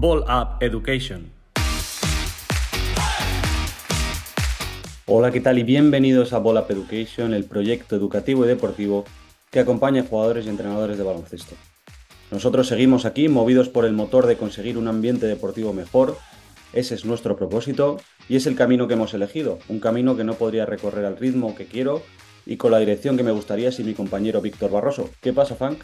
Ball Up Education. Hola, ¿qué tal? Y bienvenidos a Ball Up Education, el proyecto educativo y deportivo que acompaña a jugadores y entrenadores de baloncesto. Nosotros seguimos aquí movidos por el motor de conseguir un ambiente deportivo mejor. Ese es nuestro propósito y es el camino que hemos elegido, un camino que no podría recorrer al ritmo que quiero y con la dirección que me gustaría si mi compañero Víctor Barroso. ¿Qué pasa, Frank?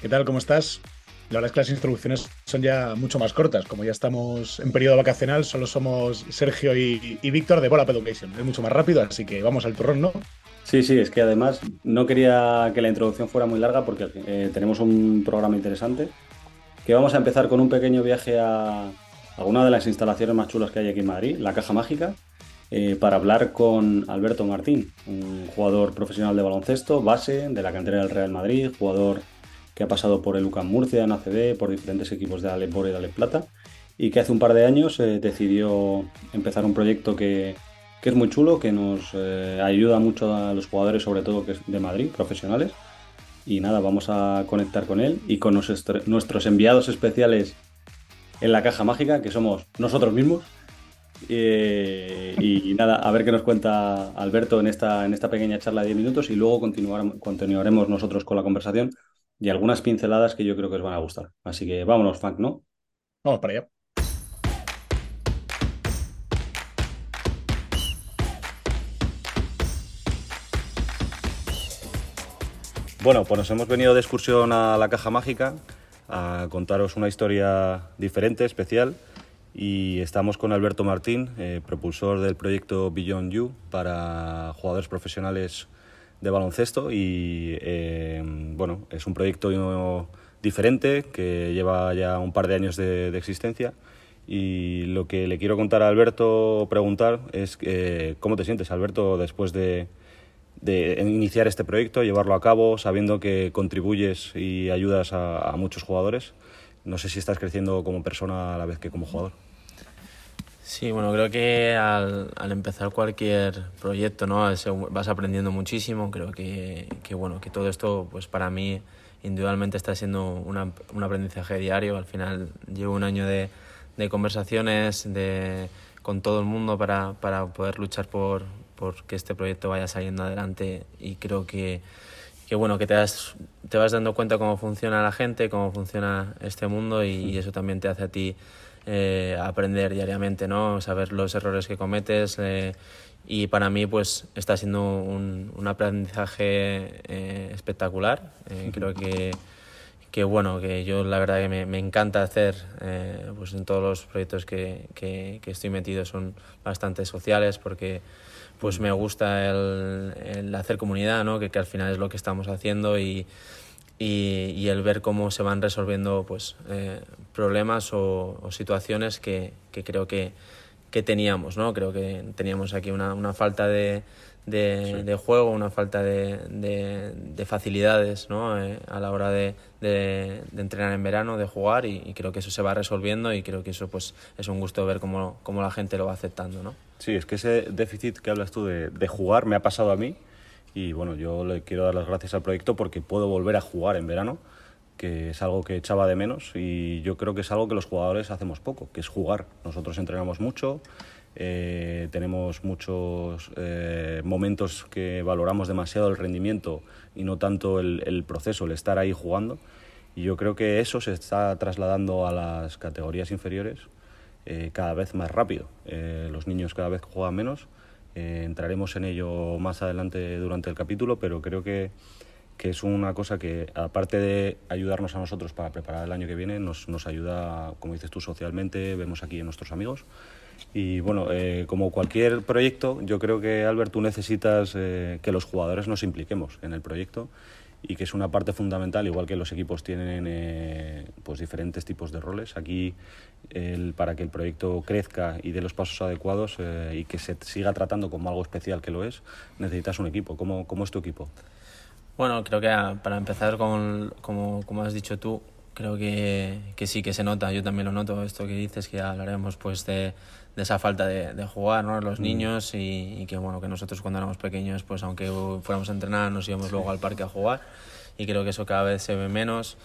¿Qué tal? ¿Cómo estás? La verdad es que las instrucciones son ya mucho más cortas. Como ya estamos en periodo vacacional, solo somos Sergio y, Víctor de Bola Education. Es mucho más rápido, así que vamos al turrón, ¿no? Sí, sí, es que además no quería que la introducción fuera muy larga porque eh, tenemos un programa interesante. Que vamos a empezar con un pequeño viaje a alguna de las instalaciones más chulas que hay aquí en Madrid, la Caja Mágica, eh, para hablar con Alberto Martín, un jugador profesional de baloncesto, base de la cantera del Real Madrid, jugador que ha pasado por el UCAM Murcia, en ACB, por diferentes equipos de Alep y de Plata, y que hace un par de años eh, decidió empezar un proyecto que, es muy chulo, que nos eh, ayuda mucho a los jugadores, sobre todo que es de Madrid, profesionales. Y nada, vamos a conectar con él y con nuestros enviados especiales en la caja mágica, que somos nosotros mismos. Eh, y nada, a ver qué nos cuenta Alberto en esta, en esta pequeña charla de 10 minutos y luego continuaremos nosotros con la conversación y algunas pinceladas que yo creo que os van a gustar. Así que vámonos, Frank, ¿no? Vamos para allá. Bueno, pues nos hemos venido de excursión a la Caja Mágica a contaros una historia diferente, especial. Y estamos con Alberto Martín, eh, propulsor del proyecto Beyond You para jugadores profesionales de baloncesto y eh, bueno, es un proyecto diferente que lleva ya un par de años de, existencia y lo que le quiero contar a Alberto, preguntar, es eh, cómo te sientes, Alberto, después de, de, iniciar este proyecto, llevarlo a cabo, sabiendo que contribuyes y ayudas a muchos jugadores. No sé si estás creciendo como persona a la vez que como jugador. Sí, bueno, creo que al, empezar cualquier proyecto, ¿no? Vas aprendiendo muchísimo. Creo que, que, bueno, que todo esto, pues para mí, individualmente está siendo un aprendizaje diario. Al final llevo un año de, de conversaciones de, con todo el mundo para, para poder luchar por, por, que este proyecto vaya saliendo adelante y creo que, que bueno, que te, te vas dando cuenta cómo funciona la gente, cómo funciona este mundo y eso también te hace a ti eh, aprender diariamente, ¿no? Saber los errores que cometes eh, y para mí pues está siendo un, un aprendizaje eh, espectacular. creo que, que, bueno, que yo la verdad que me, me encanta hacer, pues en todos los proyectos que, que, que, estoy metido son bastante sociales porque pues me gusta el, el hacer comunidad, ¿no? que, que al final es lo que estamos haciendo y y, y, el ver cómo se van resolviendo pues, eh, problemas o, situaciones que, que creo que, que, teníamos. ¿no? Creo que teníamos aquí una, una falta de, de, de, juego, una falta de, de facilidades ¿no? Eh, a la hora de, entrenar en verano, de jugar y, y, creo que eso se va resolviendo y creo que eso pues, es un gusto ver cómo, cómo la gente lo va aceptando. ¿no? Sí, es que ese déficit que hablas tú de, de jugar me ha pasado a mí y bueno, yo le quiero dar las gracias al proyecto porque puedo volver a jugar en verano, que es algo que echaba de menos y yo creo que es algo que los jugadores hacemos poco, que es jugar. Nosotros entrenamos mucho, eh, tenemos muchos eh, momentos que valoramos demasiado el rendimiento y no tanto el, el, proceso, el estar ahí jugando. Y yo creo que eso se está trasladando a las categorías inferiores eh, cada vez más rápido. los niños cada vez juegan menos eh, entraremos en ello más adelante durante el capítulo, pero creo que, que, es una cosa que, aparte de ayudarnos a nosotros para preparar el año que viene, nos, nos ayuda, como dices tú, socialmente, vemos aquí a nuestros amigos. Y bueno, eh, como cualquier proyecto, yo creo que, Albert, tú necesitas eh, que los jugadores nos impliquemos en el proyecto y que es una parte fundamental, igual que los equipos tienen eh, pues diferentes tipos de roles. Aquí, para que el proyecto crezca y dé los pasos adecuados eh, y que se siga tratando como algo especial que lo es, necesitas un equipo. ¿Cómo, cómo es tu equipo? Bueno, creo que para empezar, con, como, como has dicho tú, creo que, que, sí que se nota, yo también lo noto, esto que dices, que hablaremos pues de, de esa falta de, de jugar, ¿no? Los mm. niños y, y, que bueno, que nosotros cuando éramos pequeños, pues aunque fuéramos a entrenar, nos íbamos luego al parque a jugar y creo que eso cada vez se ve menos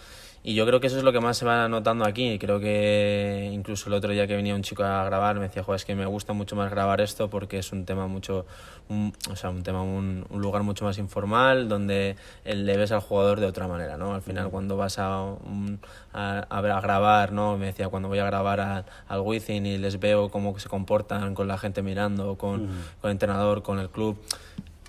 y yo creo que eso es lo que más se va notando aquí. Creo que incluso el otro día que venía un chico a grabar me decía, joder, es que me gusta mucho más grabar esto porque es un tema mucho, o sea, un tema, un, lugar mucho más informal donde le ves al jugador de otra manera, ¿no? Al final cuando vas a, a, grabar, ¿no? Me decía, cuando voy a grabar al, al Wizzing y les veo cómo se comportan con la gente mirando, con, con el entrenador, con el club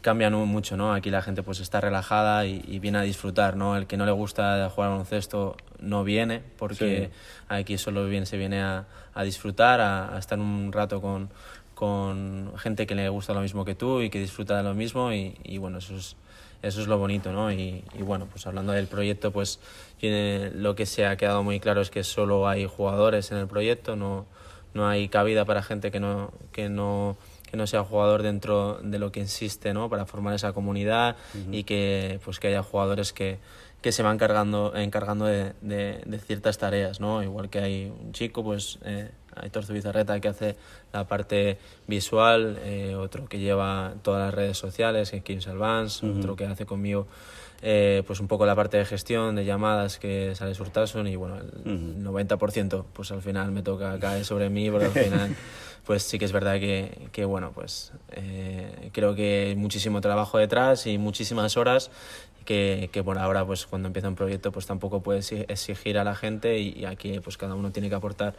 cambian mucho, ¿no? Aquí la gente pues está relajada y, viene a disfrutar, ¿no? El que no le gusta jugar baloncesto no viene porque aquí solo viene, se viene a, a disfrutar, a, estar un rato con, con, gente que le gusta lo mismo que tú y que disfruta de lo mismo y, y bueno, eso es, eso es lo bonito, ¿no? Y, y, bueno, pues hablando del proyecto, pues tiene, lo que se ha quedado muy claro es que solo hay jugadores en el proyecto, no, no hay cabida para gente que no... Que no que no sea jugador dentro de lo que insiste ¿no? para formar esa comunidad y que, pues, que haya jugadores que, que se van encargando, encargando de, de, ciertas tareas, ¿no? Igual que hay un chico, pues eh, Aitor Zubizarreta que hace la parte visual, eh, otro que lleva todas las redes sociales, que es Kim Salvans, otro que hace conmigo eh, pues un poco la parte de gestión, de llamadas que sale Surtason y bueno, el 90% pues al final me toca caer sobre mí porque al final pues sí que es verdad que, que bueno, pues eh, creo que hay muchísimo trabajo detrás y muchísimas horas que, que por ahora pues cuando empieza un proyecto pues tampoco puedes exigir a la gente y, aquí pues cada uno tiene que aportar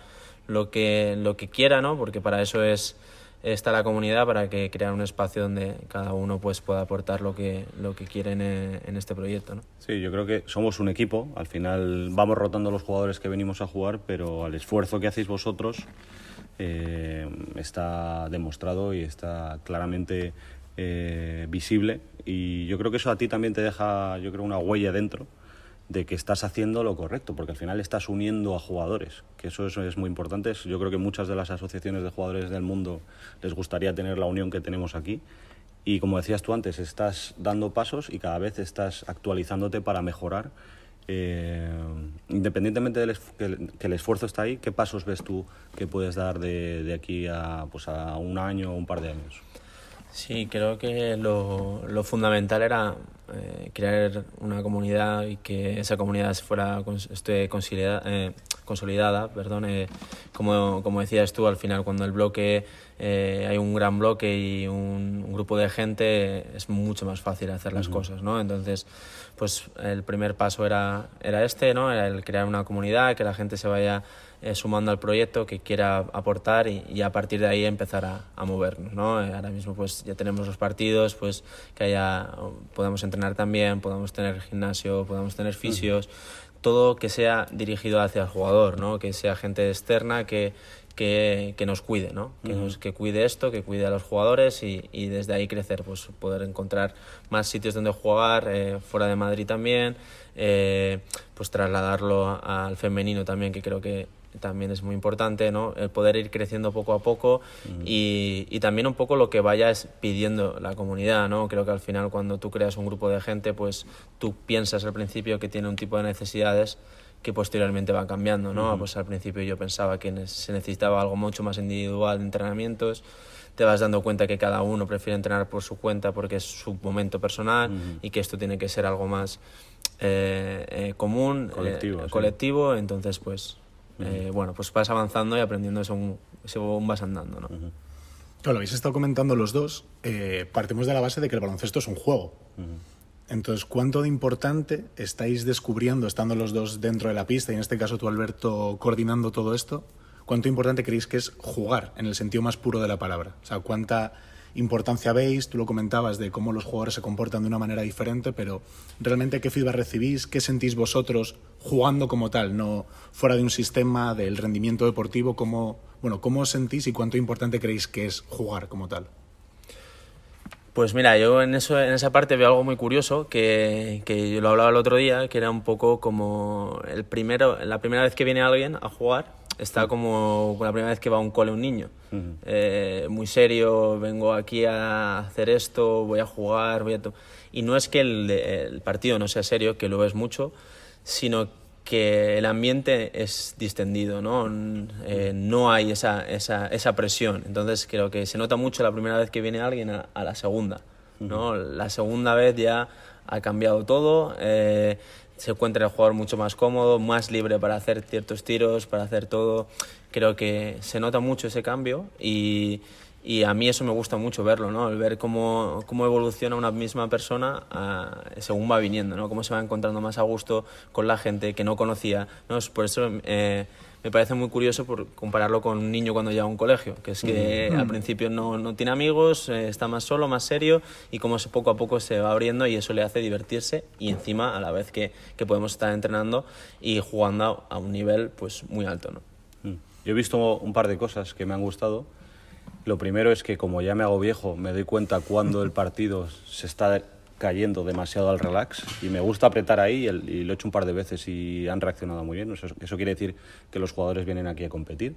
lo que, lo que quiera, ¿no? Porque para eso es está la comunidad para que crear un espacio donde cada uno pues pueda aportar lo que lo que quiere en, este proyecto ¿no? sí yo creo que somos un equipo. Al final vamos rotando los jugadores que venimos a jugar pero al esfuerzo que hacéis vosotros eh, está demostrado y está claramente eh, visible. Y yo creo que eso a ti también te deja yo creo una huella dentro de que estás haciendo lo correcto, porque al final estás uniendo a jugadores, que eso, eso es muy importante. Yo creo que muchas de las asociaciones de jugadores del mundo les gustaría tener la unión que tenemos aquí. Y como decías tú antes, estás dando pasos y cada vez estás actualizándote para mejorar eh, independientemente del que, el esfuerzo está ahí, ¿qué pasos ves tú que puedes dar de, de aquí a, pues a un año o un par de años? Sí, creo que lo, lo fundamental era eh, crear una comunidad y que esa comunidad fuera esté consolidada, eh, consolidada perdón, eh, como, como decías tú, al final cuando el bloque eh, hay un gran bloque y un, un, grupo de gente es mucho más fácil hacer las uh -huh. cosas, ¿no? Entonces, pues el primer paso era, era este, ¿no? Era el crear una comunidad, que la gente se vaya eh, sumando al proyecto, que quiera aportar y, y a partir de ahí empezar a, a movernos, ¿no? Eh, ahora mismo pues ya tenemos los partidos, pues que haya, podamos entrenar también, podamos tener gimnasio, podamos tener fisios, uh -huh. todo que sea dirigido hacia el jugador, ¿no? Que sea gente externa que que, que, nos cuide, ¿no? Que, nos, que cuide esto, que cuide a los jugadores y, y, desde ahí crecer, pues poder encontrar más sitios donde jugar, eh, fuera de Madrid también, eh, pues trasladarlo al femenino también, que creo que también es muy importante, ¿no? El poder ir creciendo poco a poco uh -huh. y, y, también un poco lo que vayas pidiendo la comunidad, ¿no? Creo que al final cuando tú creas un grupo de gente, pues tú piensas al principio que tiene un tipo de necesidades que posteriormente va cambiando, ¿no? Uh -huh. Pues al principio yo pensaba que se necesitaba algo mucho más individual de entrenamientos, te vas dando cuenta que cada uno prefiere entrenar por su cuenta porque es su momento personal uh -huh. y que esto tiene que ser algo más eh, eh, común, colectivo, eh, sí. colectivo, entonces pues uh -huh. bueno, pues vas avanzando y aprendiendo según, según vas andando, ¿no? Claro, lo habéis estado comentando los dos, partimos de la base de que el baloncesto es un juego. Entonces, ¿cuánto de importante estáis descubriendo, estando los dos dentro de la pista, y en este caso tú, Alberto, coordinando todo esto? ¿Cuánto importante creéis que es jugar, en el sentido más puro de la palabra? O sea, ¿cuánta importancia veis? Tú lo comentabas de cómo los jugadores se comportan de una manera diferente, pero realmente qué feedback recibís, qué sentís vosotros jugando como tal, no fuera de un sistema del rendimiento deportivo, cómo, bueno, cómo os sentís y cuánto importante creéis que es jugar como tal? Pues mira, yo en, eso, en esa parte veo algo muy curioso, que, que yo lo hablaba el otro día, que era un poco como el primero, la primera vez que viene alguien a jugar, está como la primera vez que va a un cole un niño. Uh -huh. eh, muy serio, vengo aquí a hacer esto, voy a jugar, voy a... Y no es que el, el partido no sea serio, que lo es mucho, sino que el ambiente es distendido, ¿no? Eh, no hay esa, esa, esa, presión. Entonces creo que se nota mucho la primera vez que viene alguien a, a la segunda. ¿no? La segunda vez ya ha cambiado todo. Eh, se encuentra el jugador mucho más cómodo, más libre para hacer ciertos tiros, para hacer todo. Creo que se nota mucho ese cambio y, y a mí eso me gusta mucho verlo, ¿no? El ver cómo, cómo evoluciona una misma persona ah, según va viniendo, ¿no? Cómo se va encontrando más a gusto con la gente que no conocía, ¿no? Por eso eh, me parece muy curioso por compararlo con un niño cuando llega a un colegio, que es que mm. al principio no, no tiene amigos, eh, está más solo, más serio y cómo poco a poco se va abriendo y eso le hace divertirse y encima a la vez que, que podemos estar entrenando y jugando a, un nivel pues muy alto, ¿no? Mm. Yo he visto un par de cosas que me han gustado lo primero es que como ya me hago viejo, me doy cuenta cuando el partido se está cayendo demasiado al relax y me gusta apretar ahí y, lo he hecho un par de veces y han reaccionado muy bien. Eso, quiere decir que los jugadores vienen aquí a competir.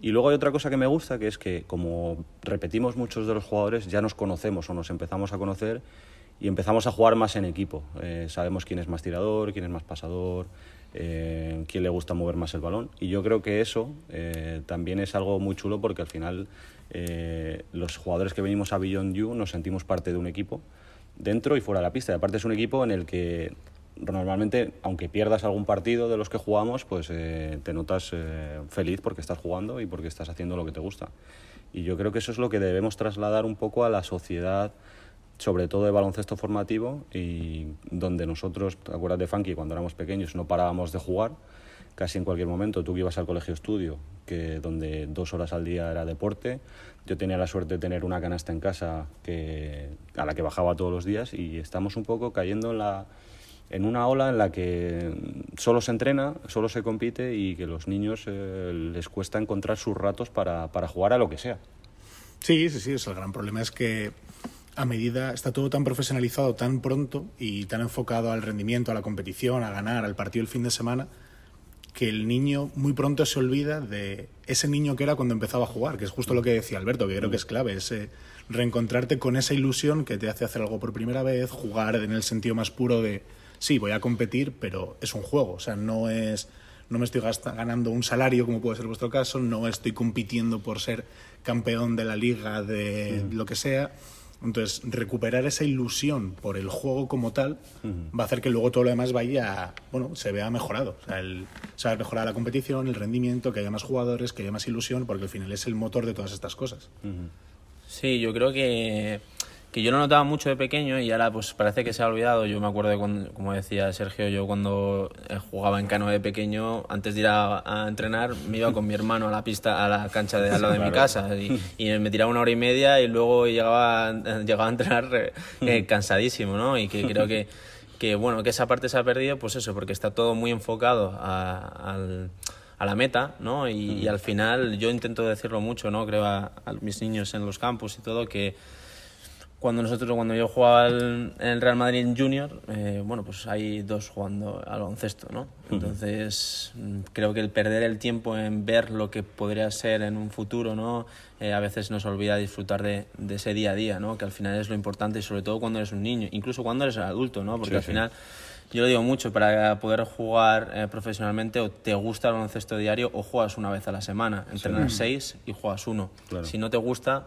Y luego hay otra cosa que me gusta, que es que como repetimos muchos de los jugadores, ya nos conocemos o nos empezamos a conocer y empezamos a jugar más en equipo. Eh, sabemos quién es más tirador, quién es más pasador, eh, quién le gusta mover más el balón. Y yo creo que eso eh, también es algo muy chulo porque al final eh, los jugadores que venimos a Beyond You nos sentimos parte de un equipo dentro y fuera de la pista. Y aparte es un equipo en el que normalmente, aunque pierdas algún partido de los que jugamos, pues eh, te notas feliz porque estás jugando y porque estás haciendo lo que te gusta. Y yo creo que eso es lo que debemos trasladar un poco a la sociedad, sobre todo de baloncesto formativo, y donde nosotros, ¿te acuerdas de Funky? Cuando éramos pequeños no parábamos de jugar casi en cualquier momento. Tú que ibas al colegio estudio, que donde dos horas al día era deporte. Yo tenía la suerte de tener una canasta en casa que, a la que bajaba todos los días y estamos un poco cayendo en, la, en una ola en la que solo se entrena, solo se compite y que los niños eh, les cuesta encontrar sus ratos para, para jugar a lo que sea. Sí, sí, sí. el gran problema es que a medida está todo tan profesionalizado tan pronto y tan enfocado al rendimiento, a la competición, a ganar, al partido el fin de semana, que el niño muy pronto se olvida de ese niño que era cuando empezaba a jugar, que es justo lo que decía Alberto, que creo que es clave, ese reencontrarte con esa ilusión que te hace hacer algo por primera vez, jugar en el sentido más puro de, sí, voy a competir, pero es un juego, o sea, no es no me estoy ganando un salario como puede ser vuestro caso, no estoy compitiendo por ser campeón de la liga de lo que sea, entonces, recuperar esa ilusión por el juego como tal va a hacer que luego todo lo demás vaya, bueno, se vea mejorado. O sea, el, se va a mejorar la competición, el rendimiento, que haya más jugadores, que haya más ilusión, porque al final es el motor de todas estas cosas. Sí, yo creo que que yo lo notaba mucho de pequeño y ahora pues parece que se ha olvidado. Yo me acuerdo de cuando, como decía Sergio, yo cuando eh, jugaba en cano de pequeño, antes de ir a, entrenar, me iba con mi hermano a la pista, a la cancha de al lado de mi casa y, me tiraba una hora y media y luego llegaba, llegaba a entrenar eh, eh, cansadísimo, ¿no? Y que creo que, que, bueno, que esa parte se ha perdido, pues eso, porque está todo muy enfocado a, a la meta, ¿no? Y, al final yo intento decirlo mucho, ¿no? Creo a, a mis niños en los campus y todo que cuando nosotros cuando yo jugaba en el Real Madrid Junior eh, bueno pues hay dos jugando al baloncesto no entonces mm, creo que el perder el tiempo en ver lo que podría ser en un futuro no eh, a veces nos olvida disfrutar de, ese día a día no que al final es lo importante y sobre todo cuando eres un niño incluso cuando eres adulto no porque al final yo lo digo mucho, para poder jugar eh, profesionalmente o te gusta el baloncesto diario o juegas una vez a la semana, entrenas seis y juegas uno. Si no te gusta,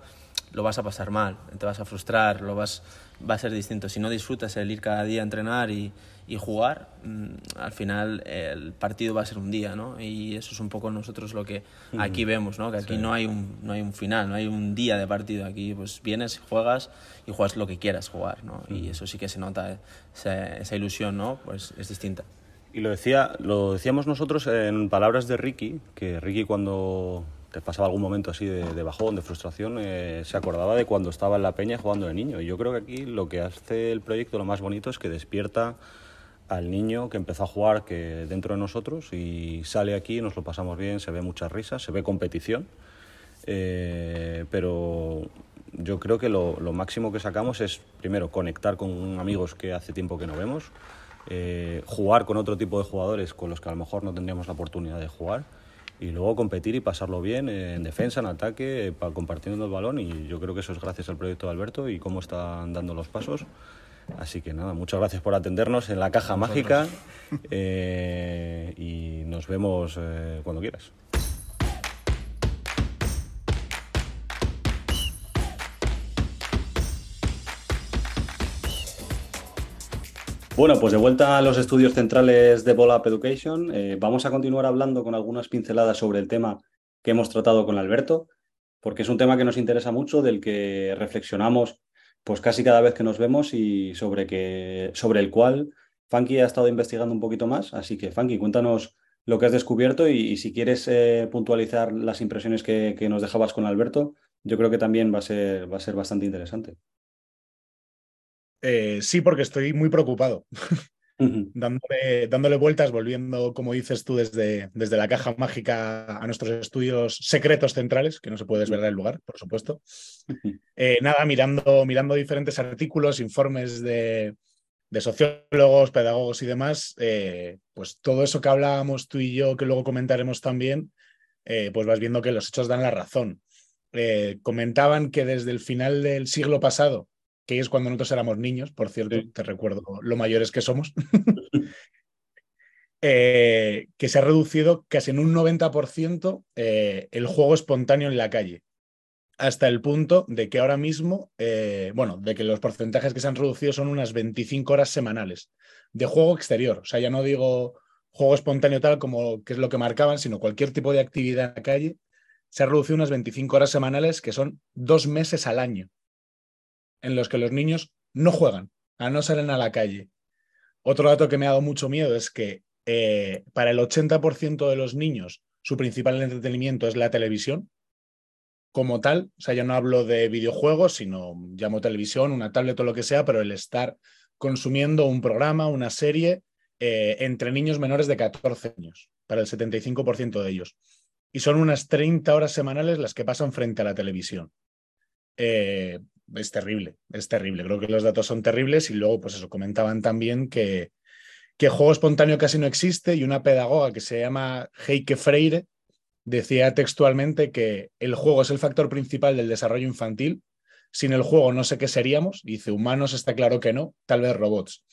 lo vas a pasar mal, te vas a frustrar, lo vas, va a ser distinto. Si no disfrutas el ir cada día a entrenar y, y jugar, mm, al final el partido va a ser un día, ¿no? Y eso es un poco nosotros lo que aquí vemos, ¿no? Que aquí no, hay un, no hay un final, no hay un día de partido. Aquí pues vienes, juegas y juegas lo que quieras jugar, ¿no? Y eso sí que se nota, esa, esa ilusión, ¿no? Pues es distinta. Y lo, decía, lo decíamos nosotros en palabras de Ricky, que Ricky cuando pasaba algún momento así de, bajón, de frustración, eh, se acordaba de cuando estaba en la peña jugando de niño. Y yo creo que aquí lo que hace el proyecto lo más bonito es que despierta al niño que empezó a jugar que dentro de nosotros y sale aquí, nos lo pasamos bien, se ve muchas risas, se ve competición. Eh, pero yo creo que lo, máximo que sacamos es, primero, conectar con amigos que hace tiempo que no vemos, eh, jugar con otro tipo de jugadores con los que a lo mejor no tendríamos la oportunidad de jugar y luego competir y pasarlo bien en defensa, en ataque, compartiendo el balón y yo creo que eso es gracias al proyecto de Alberto y cómo están dando los pasos. Así que nada, muchas gracias por atendernos en la caja mágica eh, y nos vemos eh, cuando quieras. Bueno, pues de vuelta a los estudios centrales de Volap Education, eh, vamos a continuar hablando con algunas pinceladas sobre el tema que hemos tratado con Alberto, porque es un tema que nos interesa mucho, del que reflexionamos pues casi cada vez que nos vemos y sobre, que, sobre el cual Funky ha estado investigando un poquito más. Así que, Funky, cuéntanos lo que has descubierto y, si quieres eh, puntualizar las impresiones que, nos dejabas con Alberto, yo creo que también va a ser, va a ser bastante interesante. Eh, sí, porque estoy muy preocupado. dándole, dándole, vueltas, volviendo, como dices tú, desde, desde la caja mágica a nuestros estudios secretos centrales, que no se puede desvelar el lugar, por supuesto. Eh, nada, mirando, mirando diferentes artículos, informes de, de sociólogos, pedagogos y demás, eh, pues todo eso que hablábamos tú y yo, que luego comentaremos también, pues vas viendo que los hechos dan la razón. comentaban que desde el final del siglo pasado, que es cuando nosotros éramos niños, por cierto, te recuerdo lo mayores que somos, eh, que se ha reducido casi en un 90% eh, el juego espontáneo en la calle, hasta el punto de que ahora mismo, eh, bueno, de que los porcentajes que se han reducido son unas 25 horas semanales de juego exterior, o sea, ya no digo juego espontáneo tal como que es lo que marcaban, sino cualquier tipo de actividad en la calle, se ha reducido unas 25 horas semanales, que son dos meses al año en los que los niños no juegan, a no salen a la calle. Otro dato que me ha dado mucho miedo es que eh, para el 80% de los niños su principal entretenimiento es la televisión como tal. O sea, ya no hablo de videojuegos, sino llamo televisión, una tablet o lo que sea, pero el estar consumiendo un programa, una serie eh, entre niños menores de 14 años, para el 75% de ellos. Y son unas 30 horas semanales las que pasan frente a la televisión. Eh, es terrible, es terrible. Creo que los datos son terribles y luego, pues eso, comentaban también que, que juego espontáneo casi no existe y una pedagoga que se llama Heike Freire decía textualmente que el juego es el factor principal del desarrollo infantil. Sin el juego no sé qué seríamos. Dice, humanos está claro que no, tal vez robots.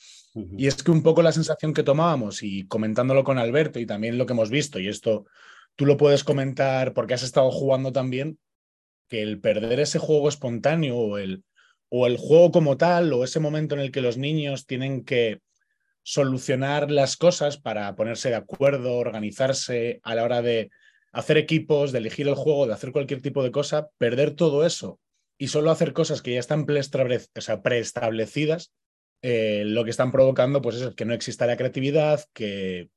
Y es que un poco la sensación que tomábamos y comentándolo con Alberto y también lo que hemos visto, y esto tú lo puedes comentar porque has estado jugando también, que el perder ese juego espontáneo o el, o el juego como tal o ese momento en el que los niños tienen que solucionar las cosas para ponerse de acuerdo, organizarse a la hora de hacer equipos, de elegir el juego, de hacer cualquier tipo de cosa, perder todo eso y solo hacer cosas que ya están preestablecidas, eh, lo que están provocando pues es que no exista la creatividad, que,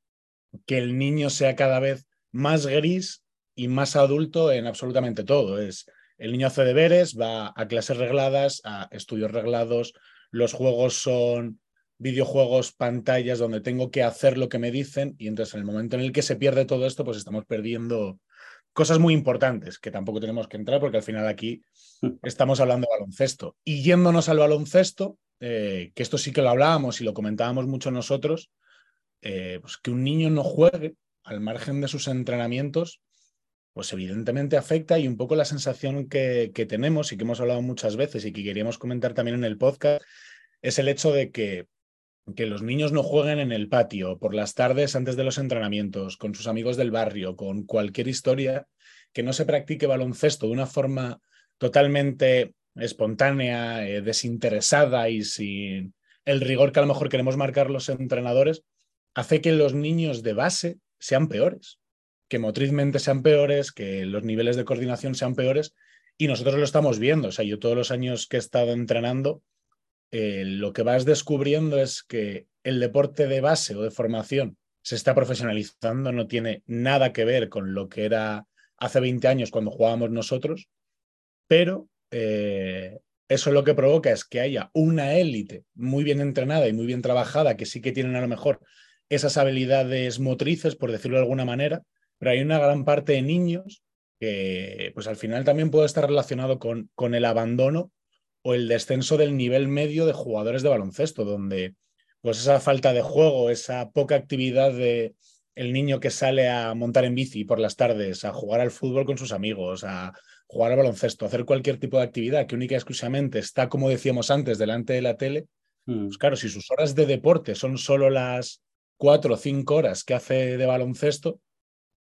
que el niño sea cada vez más gris y más adulto en absolutamente todo. Es el niño hace deberes, va a clases regladas, a estudios reglados, los juegos son videojuegos, pantallas donde tengo que hacer lo que me dicen y entonces en el momento en el que se pierde todo esto, pues estamos perdiendo cosas muy importantes que tampoco tenemos que entrar porque al final aquí estamos hablando de baloncesto. Y yéndonos al baloncesto, eh, que esto sí que lo hablábamos y lo comentábamos mucho nosotros, eh, pues que un niño no juegue al margen de sus entrenamientos, pues evidentemente afecta y un poco la sensación que, tenemos y que hemos hablado muchas veces y que queríamos comentar también en el podcast es el hecho de que, que los niños no jueguen en el patio por las tardes antes de los entrenamientos, con sus amigos del barrio, con cualquier historia, que no se practique baloncesto de una forma totalmente espontánea, eh, desinteresada y sin el rigor que a lo mejor queremos marcar los entrenadores, hace que los niños de base sean peores que motrizmente sean peores, que los niveles de coordinación sean peores, y nosotros lo estamos viendo. O sea, yo todos los años que he estado entrenando, eh, lo que vas descubriendo es que el deporte de base o de formación se está profesionalizando, no tiene nada que ver con lo que era hace 20 años cuando jugábamos nosotros, pero eh, eso lo que provoca es que haya una élite muy bien entrenada y muy bien trabajada, que sí que tienen a lo mejor esas habilidades motrices, por decirlo de alguna manera, pero hay una gran parte de niños que pues al final también puede estar relacionado con, con el abandono o el descenso del nivel medio de jugadores de baloncesto, donde pues esa falta de juego, esa poca actividad de el niño que sale a montar en bici por las tardes, a jugar al fútbol con sus amigos, a jugar al baloncesto, a hacer cualquier tipo de actividad que única y exclusivamente está, como decíamos antes, delante de la tele, mm. pues claro, si sus horas de deporte son solo las cuatro o cinco horas que hace de baloncesto,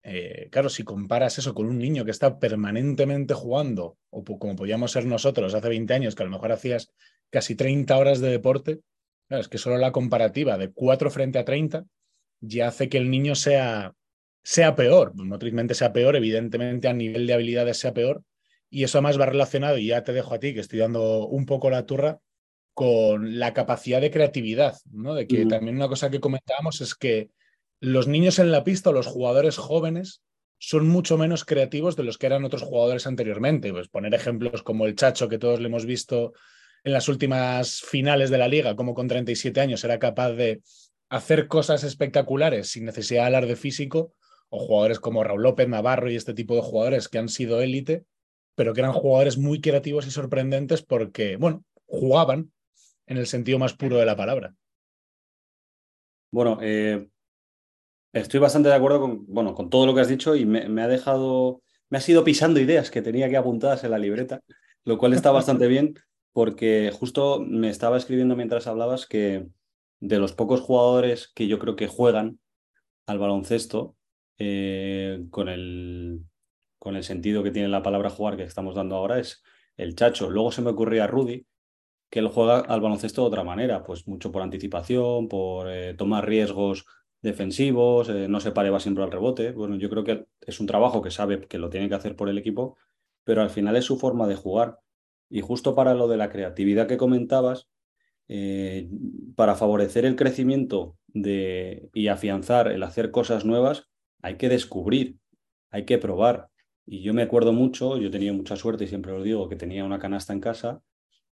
eh, claro, si comparas eso con un niño que está permanentemente jugando, o como podíamos ser nosotros hace 20 años, que a lo mejor hacías casi 30 horas de deporte, es que solo la comparativa de 4 frente a 30 ya hace que el niño sea, sea peor. Motricmente sea peor, evidentemente a nivel de habilidades sea peor. Y eso además va relacionado, y ya te dejo a ti, que estoy dando un poco la turra, con la capacidad de creatividad, ¿no? De que también una cosa que comentábamos es que los niños en la pista o los jugadores jóvenes son mucho menos creativos de los que eran otros jugadores anteriormente. Pues poner ejemplos como el Chacho, que todos le hemos visto en las últimas finales de la liga, como con 37 años era capaz de hacer cosas espectaculares sin necesidad de hablar de físico, o jugadores como Raúl López, Navarro y este tipo de jugadores que han sido élite, pero que eran jugadores muy creativos y sorprendentes porque, bueno, jugaban en el sentido más puro de la palabra. Bueno, eh, estoy bastante de acuerdo con, bueno, con todo lo que has dicho y me, ha dejado, me ha ido pisando ideas que tenía que apuntadas en la libreta, lo cual está bastante bien porque justo me estaba escribiendo mientras hablabas que de los pocos jugadores que yo creo que juegan al baloncesto eh, con, el, con el sentido que tiene la palabra jugar que estamos dando ahora es el Chacho. Luego se me ocurría Rudy, que él juega al baloncesto de otra manera, pues mucho por anticipación, por eh, tomar riesgos defensivos, eh, no se pareba siempre al rebote. Bueno, yo creo que es un trabajo que sabe que lo tiene que hacer por el equipo, pero al final es su forma de jugar. Y justo para lo de la creatividad que comentabas, eh, para favorecer el crecimiento de, y afianzar el hacer cosas nuevas, hay que descubrir, hay que probar. Y yo me acuerdo mucho, yo tenía mucha suerte y siempre lo digo, que tenía una canasta en casa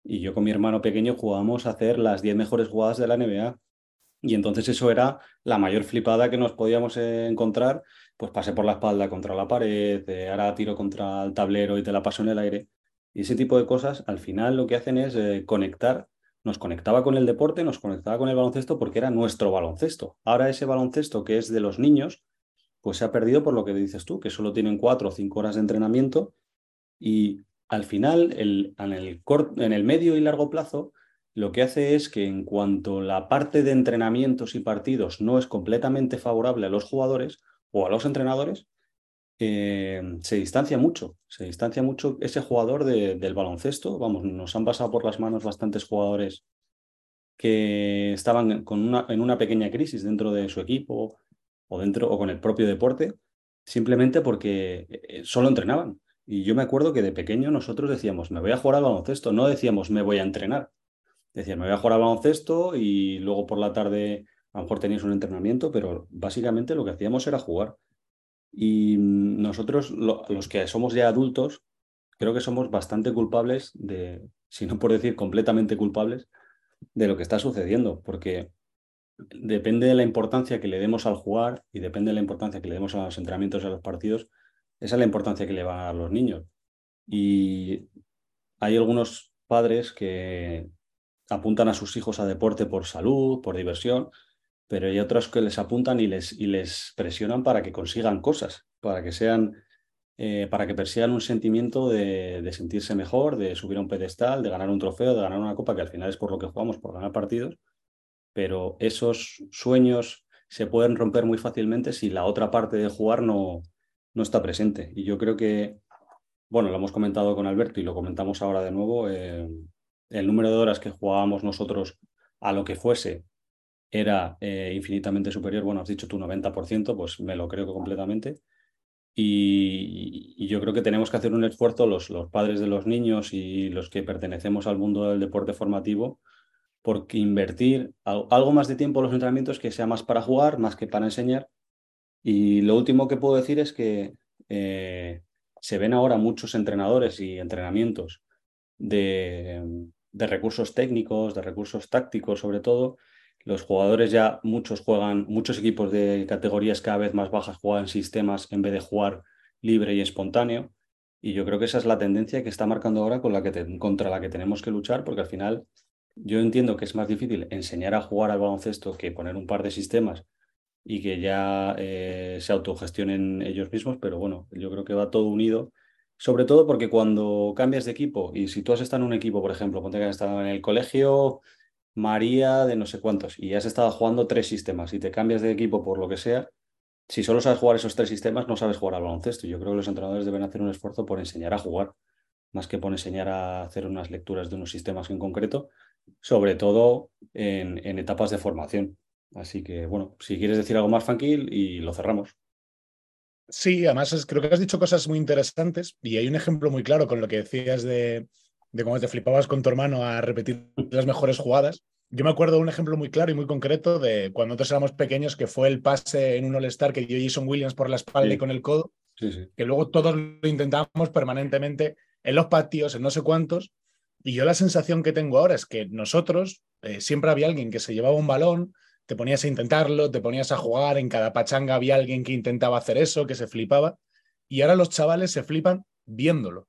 y yo con mi hermano pequeño jugábamos a hacer las 10 mejores jugadas de la NBA. Y entonces eso era la mayor flipada que nos podíamos encontrar. Pues pasé por la espalda contra la pared, eh, ahora tiro contra el tablero y te la paso en el aire. Y ese tipo de cosas al final lo que hacen es eh, conectar, nos conectaba con el deporte, nos conectaba con el baloncesto porque era nuestro baloncesto. Ahora ese baloncesto que es de los niños, pues se ha perdido por lo que dices tú, que solo tienen cuatro o cinco horas de entrenamiento y al final, el, en, el en el medio y largo plazo, lo que hace es que en cuanto la parte de entrenamientos y partidos no es completamente favorable a los jugadores o a los entrenadores, eh, se distancia mucho, se distancia mucho ese jugador del baloncesto. Vamos, nos han pasado por las manos bastantes jugadores que estaban con una, en una pequeña crisis dentro de su equipo o, dentro, o con el propio deporte, simplemente porque eh, solo entrenaban. Y yo me acuerdo que de pequeño nosotros decíamos, me voy a jugar al baloncesto, no decíamos, me voy a entrenar. Decíamos, me voy a jugar al baloncesto y luego por la tarde a lo mejor tenías un entrenamiento, pero básicamente lo que hacíamos era jugar. Y nosotros, los que somos ya adultos, creo que somos bastante culpables de, si no por decir completamente culpables, de lo que está sucediendo, porque depende de la importancia que le demos al jugar y depende de la importancia que le demos a los entrenamientos y a los partidos, esa es la importancia que le van a dar los niños. Y hay algunos padres que apuntan a sus hijos a deporte por salud, por diversión, pero hay otros que les apuntan y les, y les presionan para que consigan cosas, para que sean, eh, para que persigan un sentimiento de, de, sentirse mejor, de subir a un pedestal, de ganar un trofeo, de ganar una copa, que al final es por lo que jugamos, por ganar partidos, pero esos sueños se pueden romper muy fácilmente si la otra parte de jugar no, no está presente. Y yo creo que, bueno, lo hemos comentado con Alberto y lo comentamos ahora de nuevo, eh, el número de horas que jugábamos nosotros a lo que fuese era eh, infinitamente superior. Bueno, has dicho tu 90%, pues me lo creo completamente. Y, yo creo que tenemos que hacer un esfuerzo los, los padres de los niños y los que pertenecemos al mundo del deporte formativo, porque invertir algo más de tiempo en los entrenamientos que sea más para jugar, más que para enseñar. Y lo último que puedo decir es que eh, se ven ahora muchos entrenadores y entrenamientos de, de recursos técnicos, de recursos tácticos sobre todo, los jugadores ya, muchos juegan, muchos equipos de categorías cada vez más bajas juegan sistemas en vez de jugar libre y espontáneo. Y yo creo que esa es la tendencia que está marcando ahora con la que contra la que tenemos que luchar, porque al final yo entiendo que es más difícil enseñar a jugar al baloncesto que poner un par de sistemas y que ya eh, se autogestionen ellos mismos, pero bueno, yo creo que va todo unido, sobre todo porque cuando cambias de equipo, y si tú has estado en un equipo, por ejemplo, ponte que has estado en el colegio María de no sé cuántos y has estado jugando tres sistemas y te cambias de equipo por lo que sea, si solo sabes jugar esos tres sistemas, no sabes jugar al baloncesto. Yo creo que los entrenadores deben hacer un esfuerzo por enseñar a jugar, más que por enseñar a hacer unas lecturas de unos sistemas en concreto, sobre todo en, etapas de formación. Así que, bueno, si quieres decir algo más, Funky, y lo cerramos. Sí, además creo que has dicho cosas muy interesantes y hay un ejemplo muy claro con lo que decías de, de cómo te flipabas con tu hermano a repetir las mejores jugadas. Yo me acuerdo de un ejemplo muy claro y muy concreto de cuando nosotros éramos pequeños, que fue el pase en un All-Star que dio Jason Williams por la espalda y con el codo, que luego todos lo intentábamos permanentemente en los patios, en no sé cuántos. Y yo la sensación que tengo ahora es que nosotros, eh, siempre había alguien que se llevaba un balón, te ponías a intentarlo, te ponías a jugar, en cada pachanga había alguien que intentaba hacer eso, que se flipaba. Y ahora los chavales se flipan viéndolo.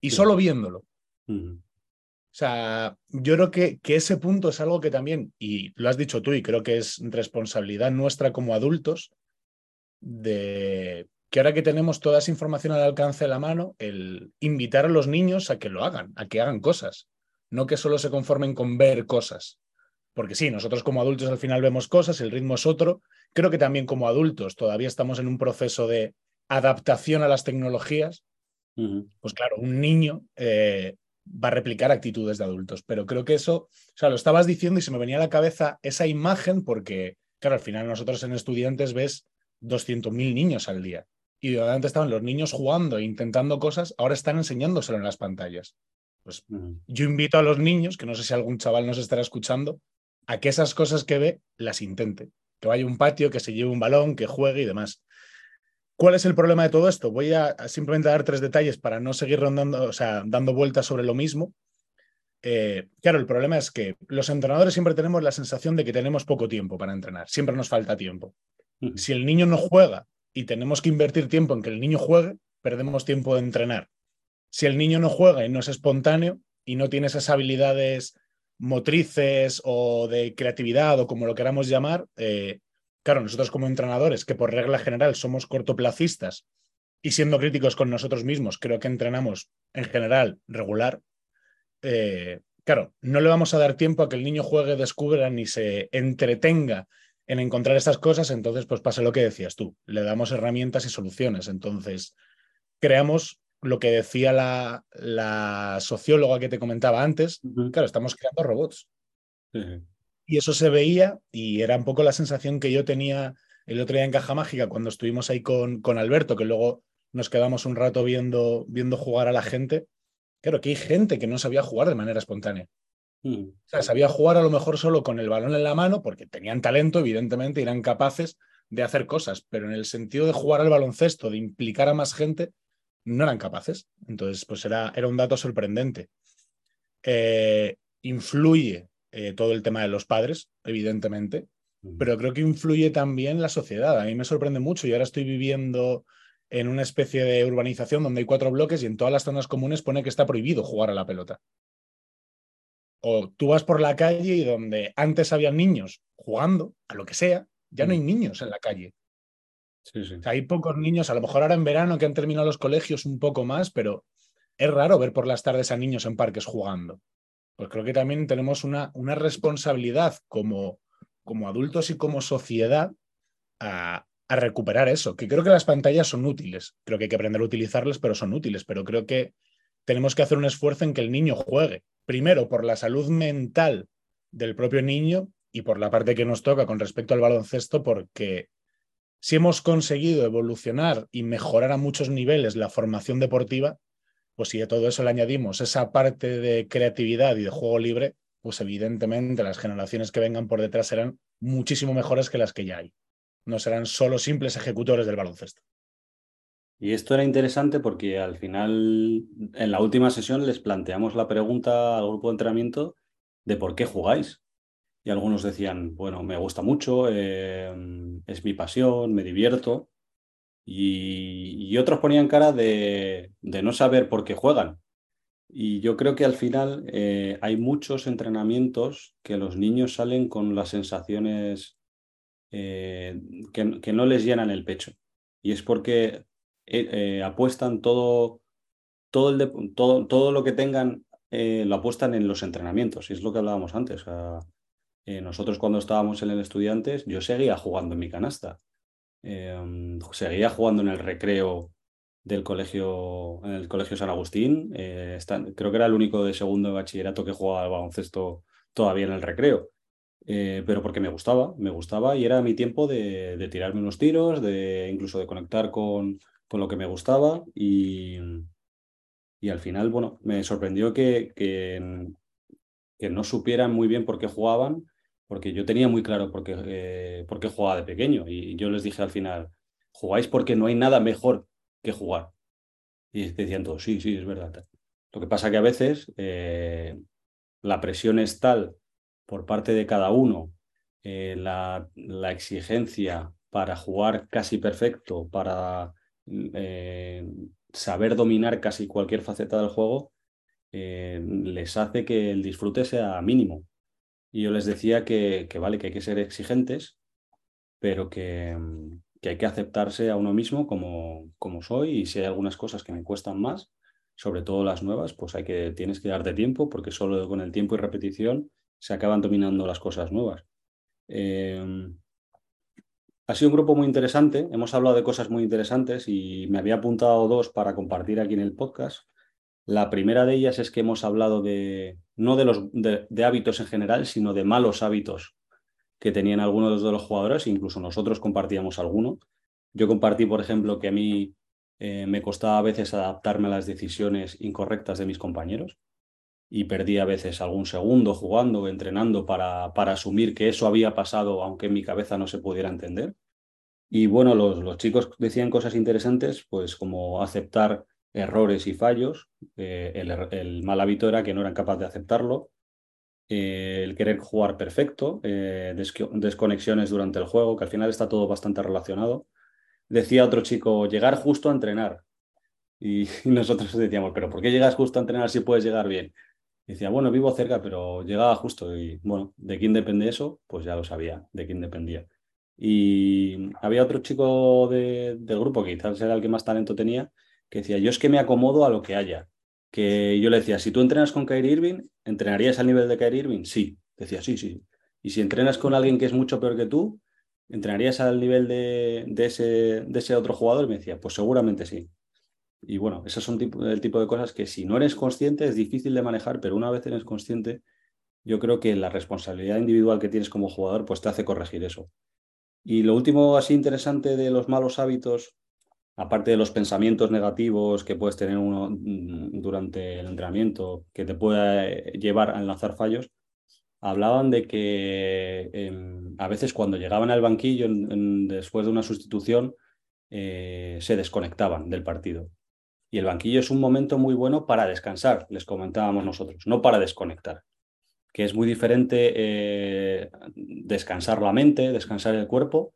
Y solo viéndolo. O sea, yo creo que, que, ese punto es algo que también, y lo has dicho tú, y creo que es responsabilidad nuestra como adultos, de que ahora que tenemos toda esa información al alcance de la mano, el invitar a los niños a que lo hagan, a que hagan cosas, no que solo se conformen con ver cosas. Porque sí, nosotros como adultos al final vemos cosas, el ritmo es otro. Creo que también como adultos todavía estamos en un proceso de adaptación a las tecnologías. Pues claro, un niño eh, va a replicar actitudes de adultos. Pero creo que eso, o sea, lo estabas diciendo y se me venía a la cabeza esa imagen porque, claro, al final nosotros en estudiantes ves 200.000 niños al día. Y de antes estaban los niños jugando e intentando cosas, ahora están enseñándoselo en las pantallas. Pues yo invito a los niños, que no sé si algún chaval nos estará escuchando, a que esas cosas que ve las intente. Que vaya a un patio, que se lleve un balón, que juegue y demás. ¿Cuál es el problema de todo esto? Voy a, simplemente dar tres detalles para no seguir rondando, o sea, dando vueltas sobre lo mismo. Eh, claro, el problema es que los entrenadores siempre tenemos la sensación de que tenemos poco tiempo para entrenar, siempre nos falta tiempo. Si el niño no juega y tenemos que invertir tiempo en que el niño juegue, perdemos tiempo de entrenar. Si el niño no juega y no es espontáneo y no tiene esas habilidades motrices o de creatividad o como lo queramos llamar, eh, Claro, nosotros como entrenadores, que por regla general somos cortoplacistas y siendo críticos con nosotros mismos, creo que entrenamos en general regular. Eh, claro, no le vamos a dar tiempo a que el niño juegue, descubra ni se entretenga en encontrar estas cosas, entonces pues pasa lo que decías tú, le damos herramientas y soluciones. Entonces, creamos lo que decía la, la socióloga que te comentaba antes, claro, estamos creando robots. Y eso se veía y era un poco la sensación que yo tenía el otro día en Caja Mágica cuando estuvimos ahí con, con Alberto, que luego nos quedamos un rato viendo, viendo jugar a la gente. Claro, que hay gente que no sabía jugar de manera espontánea. O sea, sabía jugar a lo mejor solo con el balón en la mano, porque tenían talento, evidentemente, eran capaces de hacer cosas, pero en el sentido de jugar al baloncesto, de implicar a más gente, no eran capaces. Entonces, pues era, era un dato sorprendente. Eh, influye eh, todo el tema de los padres, evidentemente, pero creo que influye también la sociedad. A mí me sorprende mucho y ahora estoy viviendo en una especie de urbanización donde hay cuatro bloques y en todas las zonas comunes pone que está prohibido jugar a la pelota. O tú vas por la calle y donde antes había niños jugando a lo que sea, ya no hay niños en la calle. Hay pocos niños, a lo mejor ahora en verano que han terminado los colegios un poco más, pero es raro ver por las tardes a niños en parques jugando. Pues creo que también tenemos una, una responsabilidad como, como adultos y como sociedad a, a, recuperar eso, que creo que las pantallas son útiles, creo que hay que aprender a utilizarlas, pero son útiles, pero creo que tenemos que hacer un esfuerzo en que el niño juegue, primero por la salud mental del propio niño y por la parte que nos toca con respecto al baloncesto, porque si hemos conseguido evolucionar y mejorar a muchos niveles la formación deportiva, pues si a todo eso le añadimos esa parte de creatividad y de juego libre, pues evidentemente las generaciones que vengan por detrás serán muchísimo mejores que las que ya hay. No serán solo simples ejecutores del baloncesto. Y esto era interesante porque al final, en la última sesión, les planteamos la pregunta al grupo de entrenamiento de por qué jugáis. Y algunos decían, bueno, me gusta mucho, eh, es mi pasión, me divierto y, otros ponían cara de, no saber por qué juegan. Y yo creo que al final eh, hay muchos entrenamientos que los niños salen con las sensaciones eh, que, no les llenan el pecho. Y es porque eh, apuestan todo, todo, el todo, todo, lo que tengan, lo apuestan en los entrenamientos. Y es lo que hablábamos antes. Nosotros cuando estábamos en el estudiantes, yo seguía jugando en mi canasta. Em, seguía jugando en el recreo del colegio, en el colegio San Agustín. Eh, creo que era el único de segundo de bachillerato que jugaba al baloncesto todavía en el recreo. Eh, pero porque me gustaba, me gustaba y era mi tiempo de, tirarme unos tiros, de incluso de conectar con, con lo que me gustaba y, y al final, bueno, me sorprendió que, que, no supieran muy bien por qué jugaban, porque yo tenía muy claro por qué, eh, por qué jugaba de pequeño y yo les dije al final, jugáis porque no hay nada mejor que jugar. Y decían todos, sí, sí, es verdad. Lo que pasa que a veces eh, la presión es tal por parte de cada uno, eh, la, la, exigencia para jugar casi perfecto, para saber dominar casi cualquier faceta del juego, les hace que el disfrute sea mínimo. Y yo les decía que, que vale, que hay que ser exigentes, pero que, que hay que aceptarse a uno mismo como, como soy y si hay algunas cosas que me cuestan más, sobre todo las nuevas, pues hay que, tienes que darte tiempo porque solo con el tiempo y repetición se acaban dominando las cosas nuevas. Em, ha sido un grupo muy interesante, hemos hablado de cosas muy interesantes y me había apuntado dos para compartir aquí en el podcast. La primera de ellas es que hemos hablado de, no de, los, de hábitos en general, sino de malos hábitos que tenían algunos de los jugadores, incluso nosotros compartíamos alguno. Yo compartí, por ejemplo, que a mí eh, me costaba a veces adaptarme a las decisiones incorrectas de mis compañeros y perdí a veces algún segundo jugando, entrenando para, para asumir que eso había pasado, aunque en mi cabeza no se pudiera entender. Y bueno, los, los chicos decían cosas interesantes, pues como aceptar errores y fallos. Eh, el, mal hábito era que no eran capaces de aceptarlo. Eh, el querer jugar perfecto, eh, desconexiones durante el juego, que al final está todo bastante relacionado. Decía otro chico, llegar justo a entrenar. Y, nosotros decíamos, pero ¿por qué llegas justo a entrenar si puedes llegar bien? decía, bueno, vivo cerca, pero llegaba justo. Y bueno, ¿de quién depende eso? Pues ya lo sabía, de quién dependía. Y había otro chico del grupo, que quizás era el que más talento tenía, que decía, yo es que me acomodo a lo que haya que yo le decía, si tú entrenas con Kyrie Irving, ¿entrenarías al nivel de Kyrie Irving? Sí, decía, sí, sí. Y si entrenas con alguien que es mucho peor que tú, ¿entrenarías al nivel de, ese, de ese otro jugador? Y me decía, pues seguramente sí. Y bueno, esos son el tipo de cosas que si no eres consciente es difícil de manejar, pero una vez eres consciente, yo creo que la responsabilidad individual que tienes como jugador pues te hace corregir eso. Y lo último así interesante de los malos hábitos aparte de los pensamientos negativos que puedes tener uno mm, durante el entrenamiento, que te pueda eh, llevar a enlazar fallos, hablaban de que em, a veces cuando llegaban al banquillo después de una sustitución, eh, se desconectaban del partido. Y el banquillo es un momento muy bueno para descansar, les comentábamos nosotros, no para desconectar, que es muy diferente eh, descansar la mente, descansar el cuerpo,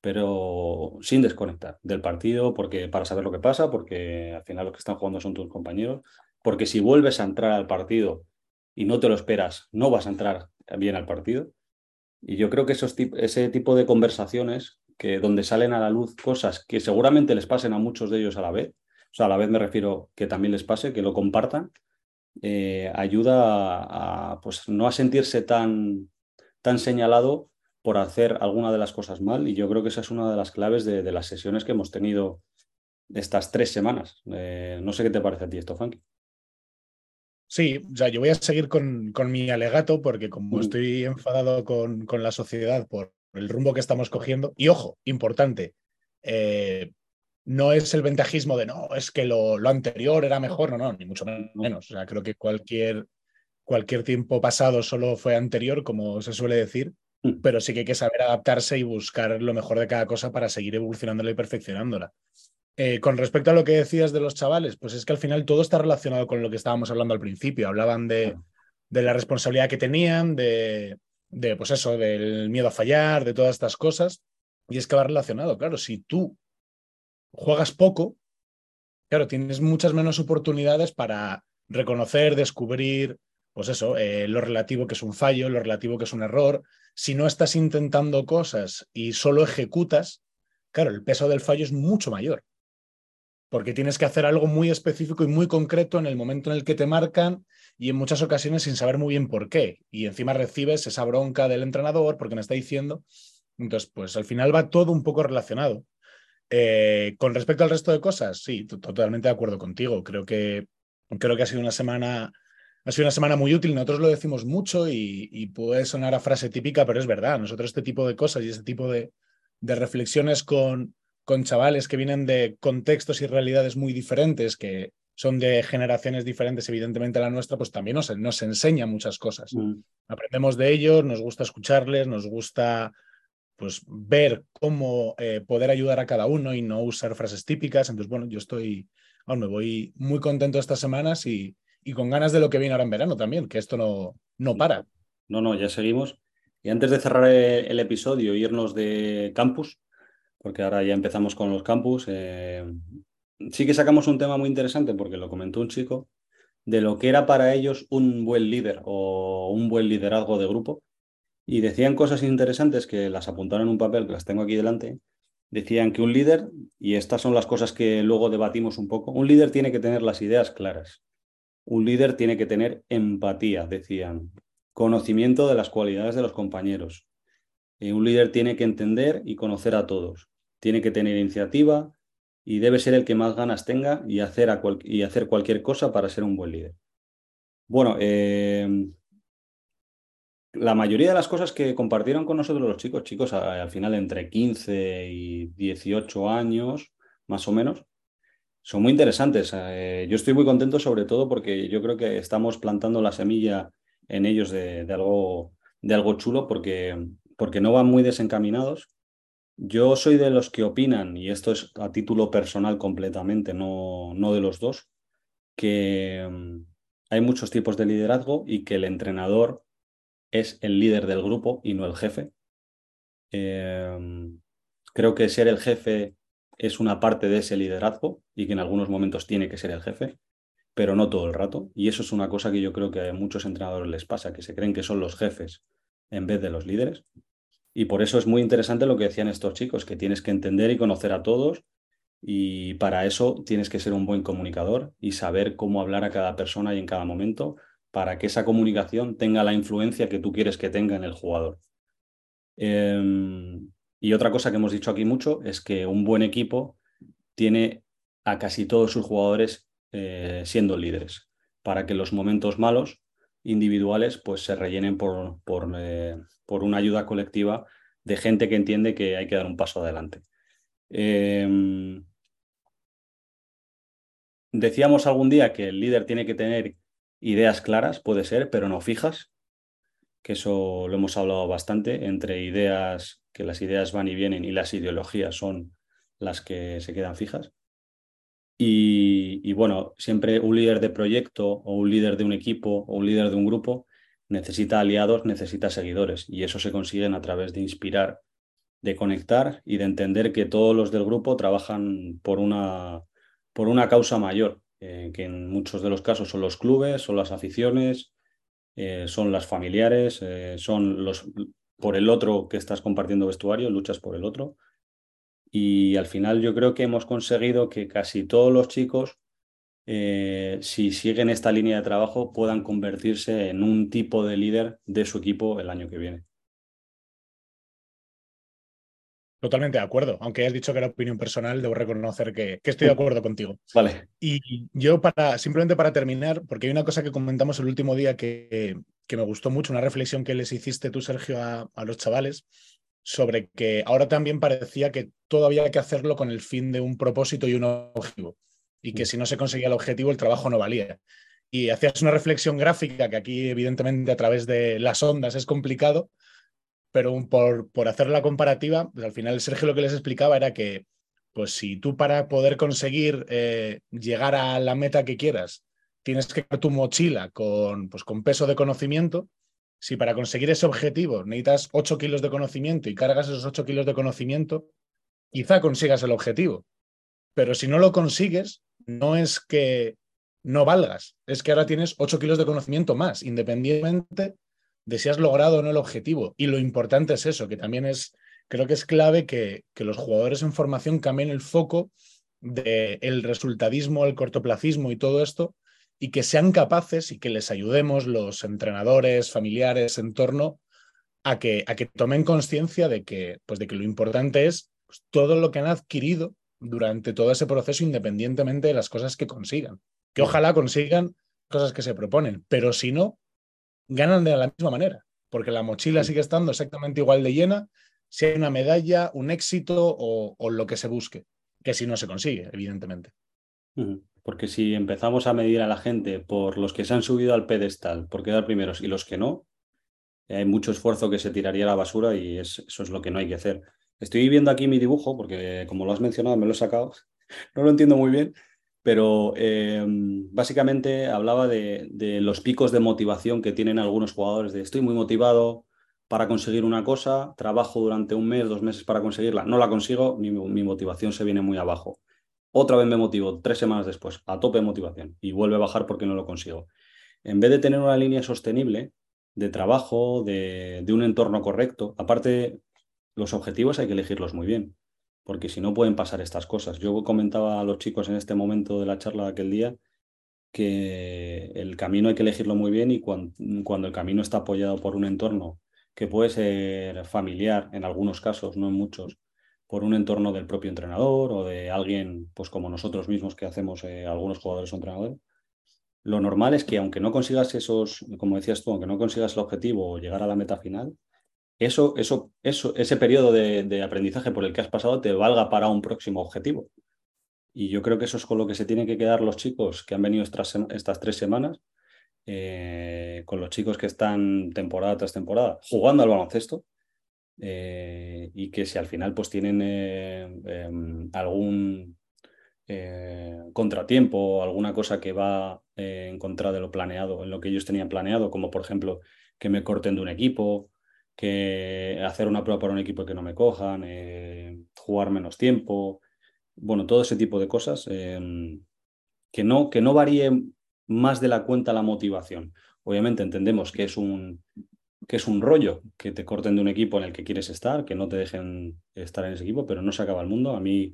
pero sin desconectar del partido porque para saber lo que pasa, porque al final lo que están jugando son tus compañeros, porque si vuelves a entrar al partido y no te lo esperas, no vas a entrar bien al partido. Y yo creo que esos, ese tipo de conversaciones, que donde salen a la luz cosas que seguramente les pasen a muchos de ellos a la vez, o sea, a la vez me refiero que también les pase, que lo compartan, eh, ayuda a, a, pues no a sentirse tan, tan señalado por hacer alguna de las cosas mal y yo creo que esa es una de las claves de, las sesiones que hemos tenido estas tres semanas. Eh, no sé qué te parece a ti esto, Funky. Sí, o sea, yo voy a seguir con, con mi alegato porque como mm. estoy enfadado con, con, la sociedad por el rumbo que estamos cogiendo, y ojo, importante, eh, no es el ventajismo de no, es que lo, lo, anterior era mejor, no, no, ni mucho menos. O sea, creo que cualquier, cualquier tiempo pasado solo fue anterior, como se suele decir. Pero sí que hay que saber adaptarse y buscar lo mejor de cada cosa para seguir evolucionándola y perfeccionándola. Eh, con respecto a lo que decías de los chavales, pues es que al final todo está relacionado con lo que estábamos hablando al principio. Hablaban de, de la responsabilidad que tenían, de, de, pues eso, del miedo a fallar, de todas estas cosas. Y es que va relacionado, claro, si tú juegas poco, claro, tienes muchas menos oportunidades para reconocer, descubrir, pues eso, eh, lo relativo que es un fallo, lo relativo que es un error. Si no estás intentando cosas y solo ejecutas, claro, el peso del fallo es mucho mayor. Porque tienes que hacer algo muy específico y muy concreto en el momento en el que te marcan y en muchas ocasiones sin saber muy bien por qué. Y encima recibes esa bronca del entrenador porque me está diciendo. Entonces, pues al final va todo un poco relacionado. Eh, con respecto al resto de cosas, sí, totalmente de acuerdo contigo. Creo que, creo que ha sido una semana ha sido una semana muy útil, nosotros lo decimos mucho y, puede sonar a frase típica, pero es verdad. Nosotros este tipo de cosas y este tipo de, reflexiones con, con chavales que vienen de contextos y realidades muy diferentes, que son de generaciones diferentes, evidentemente a la nuestra, pues también nos, nos enseña muchas cosas. Mm. Aprendemos de ellos, nos gusta escucharles, nos gusta pues ver cómo eh, poder ayudar a cada uno y no usar frases típicas. Entonces, bueno, yo estoy, me voy muy contento estas semanas y, y con ganas de lo que viene ahora en verano también, que esto no, no para. No, no, ya seguimos. Y antes de cerrar el episodio, irnos de campus, porque ahora ya empezamos con los campus, eh, sí que sacamos un tema muy interesante, porque lo comentó un chico, de lo que era para ellos un buen líder o un buen liderazgo de grupo. Y decían cosas interesantes que las apuntaron en un papel, que las tengo aquí delante. Decían que un líder, y estas son las cosas que luego debatimos un poco, un líder tiene que tener las ideas claras. Un líder tiene que tener empatía, decían, conocimiento de las cualidades de los compañeros. Eh, un líder tiene que entender y conocer a todos. Tiene que tener iniciativa y debe ser el que más ganas tenga y hacer, y hacer cualquier cosa para ser un buen líder. Bueno, em, la mayoría de las cosas que compartieron con nosotros los chicos, chicos al final entre 15 y 18 años, más o menos, son muy interesantes. Eh, yo estoy muy contento sobre todo porque yo creo que estamos plantando la semilla en ellos de, algo, de algo chulo porque, porque no van muy desencaminados. Yo soy de los que opinan, y esto es a título personal completamente, no, no de los dos, que mm, hay muchos tipos de liderazgo y que el entrenador es el líder del grupo y no el jefe. Em, creo que ser el jefe es una parte de ese liderazgo y que en algunos momentos tiene que ser el jefe, pero no todo el rato. Y eso es una cosa que yo creo que a muchos entrenadores les pasa, que se creen que son los jefes en vez de los líderes. Y por eso es muy interesante lo que decían estos chicos, que tienes que entender y conocer a todos y para eso tienes que ser un buen comunicador y saber cómo hablar a cada persona y en cada momento para que esa comunicación tenga la influencia que tú quieres que tenga en el jugador. Em, y otra cosa que hemos dicho aquí mucho es que un buen equipo tiene a casi todos sus jugadores eh, siendo líderes, para que los momentos malos individuales pues se rellenen por, por, eh, por una ayuda colectiva de gente que entiende que hay que dar un paso adelante. Em, decíamos algún día que el líder tiene que tener ideas claras, puede ser, pero no fijas, que eso lo hemos hablado bastante, entre ideas que las ideas van y vienen y las ideologías son las que se quedan fijas. Y, bueno, siempre un líder de proyecto o un líder de un equipo o un líder de un grupo necesita aliados, necesita seguidores y eso se consigue a través de inspirar, de conectar y de entender que todos los del grupo trabajan por una, por una causa mayor, eh, que en muchos de los casos son los clubes, son las aficiones, eh, son las familiares, eh, son los, por el otro que estás compartiendo vestuario, luchas por el otro. Y al final yo creo que hemos conseguido que casi todos los chicos, eh, si siguen esta línea de trabajo, puedan convertirse en un tipo de líder de su equipo el año que viene. Totalmente de acuerdo. Aunque has dicho que era opinión personal, debo reconocer que, estoy de acuerdo contigo. Vale. Y yo, para, simplemente para terminar, porque hay una cosa que comentamos el último día que, que me gustó mucho, una reflexión que les hiciste tú, Sergio, a, los chavales, sobre que ahora también parecía que todo había que hacerlo con el fin de un propósito y un objetivo. Y que mm. si no se conseguía el objetivo, el trabajo no valía. Y hacías una reflexión gráfica que aquí, evidentemente, a través de las ondas es complicado, pero por, por hacer la comparativa, pues al final Sergio lo que les explicaba era que, pues si tú para poder conseguir eh, llegar a la meta que quieras, tienes que crear tu mochila con, pues, con peso de conocimiento, si para conseguir ese objetivo necesitas 8 kilos de conocimiento y cargas esos 8 kilos de conocimiento, quizá consigas el objetivo. Pero si no lo consigues, no es que no valgas, es que ahora tienes 8 kilos de conocimiento más, independientemente de si has logrado o no el objetivo. Y lo importante es eso, que también es, creo que es clave que, que los jugadores en formación cambien el foco del el resultadismo, el cortoplacismo y todo esto, y que sean capaces y que les ayudemos los entrenadores, familiares, entorno, a que, a que tomen conciencia de que, pues de que lo importante es pues, todo lo que han adquirido durante todo ese proceso independientemente de las cosas que consigan. Que ojalá consigan cosas que se proponen, pero si no, ganan de la misma manera, porque la mochila sigue estando exactamente igual de llena, si hay una medalla, un éxito o, lo que se busque, que si no se consigue, evidentemente. Porque si empezamos a medir a la gente por los que se han subido al pedestal por quedar primeros y los que no, hay mucho esfuerzo que se tiraría a la basura y eso es lo que no hay que hacer. Estoy viendo aquí mi dibujo, porque como lo has mencionado, me lo he sacado. No lo entiendo muy bien, pero em, básicamente hablaba de, los picos de motivación que tienen algunos jugadores, de estoy muy motivado para conseguir una cosa, trabajo durante un mes, dos meses para conseguirla, no la consigo, mi, motivación se viene muy abajo. Otra vez me motivo, tres semanas después, a tope de motivación, y vuelve a bajar porque no lo consigo. En vez de tener una línea sostenible de trabajo, de, de un entorno correcto, aparte los objetivos hay que elegirlos muy bien porque si no pueden pasar estas cosas. Yo comentaba a los chicos en este momento de la charla de aquel día que el camino hay que elegirlo muy bien y cuando, el camino está apoyado por un entorno que puede ser familiar en algunos casos, no en muchos, por un entorno del propio entrenador o de alguien, pues como nosotros mismos que hacemos eh, algunos jugadores o entrenadores, lo normal es que aunque no consigas esos, como decías tú, aunque no consigas el objetivo o llegar a la meta final, eso, eso, eso, ese periodo de, aprendizaje por el que has pasado te valga para un próximo objetivo. Y yo creo que eso es con lo que se tienen que quedar los chicos que han venido estas, tres semanas, eh, con los chicos que están temporada tras temporada jugando al baloncesto eh, y que si al final pues tienen eh, em, algún contratiempo o alguna cosa que va en contra de lo planeado, en lo que ellos tenían planeado, como por ejemplo que me corten de un equipo que hacer una prueba para un equipo que no me cojan, eh, jugar menos tiempo, bueno, todo ese tipo de cosas, em, que, no, que no varíe más de la cuenta la motivación. Obviamente entendemos que es un, que es un rollo que te corten de un equipo en el que quieres estar, que no te dejen estar en ese equipo, pero no se acaba el mundo. A mí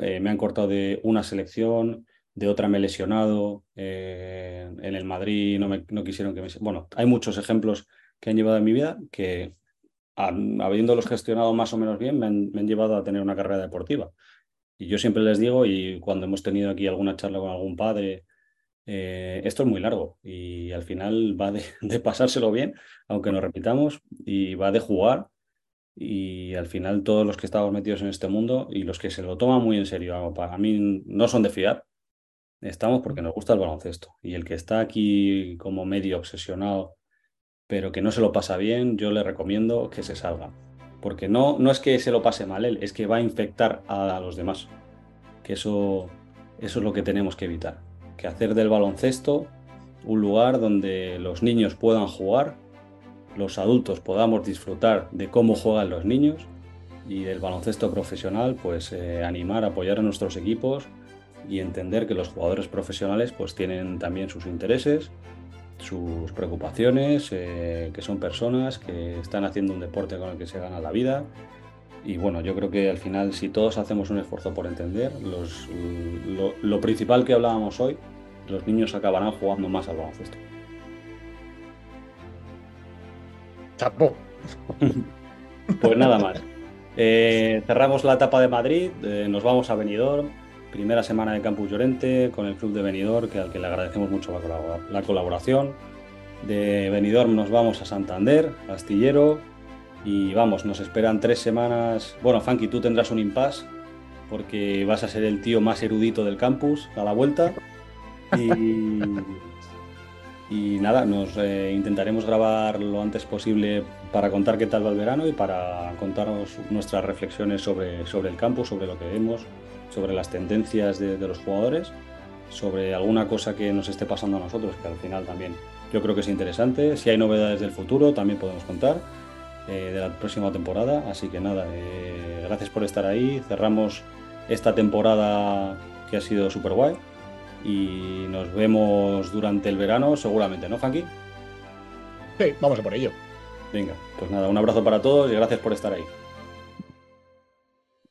eh, me han cortado de una selección, de otra me he lesionado, eh, en el Madrid no, me, no quisieron que me... Bueno, hay muchos ejemplos que han llevado en mi vida que, habiéndolos gestionado más o menos bien, me han, llevado a tener una carrera deportiva. Y yo siempre les digo, y cuando hemos tenido aquí alguna charla con algún padre, eh, esto es muy largo y al final va de, pasárselo bien, aunque nos repitamos, y va de jugar. Y al final todos los que estamos metidos en este mundo y los que se lo toman muy en serio, para mí no son de fiar, estamos porque nos gusta el baloncesto. Y el que está aquí como medio obsesionado pero que no se lo pasa bien, yo le recomiendo que se salga. Porque no, no es que se lo pase mal él, es que va a infectar a, los demás. Que eso, eso es lo que tenemos que evitar. Que hacer del baloncesto un lugar donde los niños puedan jugar, los adultos podamos disfrutar de cómo juegan los niños y del baloncesto profesional, pues eh, animar, apoyar a nuestros equipos y entender que los jugadores profesionales pues tienen también sus intereses sus preocupaciones, eh, que son personas que están haciendo un deporte con el que se gana la vida. Y bueno, yo creo que al final, si todos hacemos un esfuerzo por entender, los, lo, principal que hablábamos hoy, los niños acabarán jugando más al baloncesto. Chapo. pues nada más. Eh, cerramos la etapa de Madrid, eh, nos vamos a Benidorm primera semana de Campus Llorente con el club de Benidorm, que al que le agradecemos mucho la, colaboración. De Benidorm nos vamos a Santander, Astillero, y vamos, nos esperan tres semanas. Bueno, Funky, tú tendrás un impasse porque vas a ser el tío más erudito del campus a la vuelta. Y, nada, nos eh, intentaremos grabar lo antes posible para contar qué tal va el verano y para contaros nuestras reflexiones sobre, sobre el campus, sobre lo que vemos, sobre las tendencias de, los jugadores, sobre alguna cosa que nos esté pasando a nosotros, que al final también yo creo que es interesante. Si hay novedades del futuro, también podemos contar eh, de la próxima temporada. Así que nada, eh, gracias por estar ahí. Cerramos esta temporada que ha sido súper guay y nos vemos durante el verano seguramente, ¿no, Funky? Sí, vamos a por ello. Venga, pues nada, un abrazo para todos y gracias por estar ahí.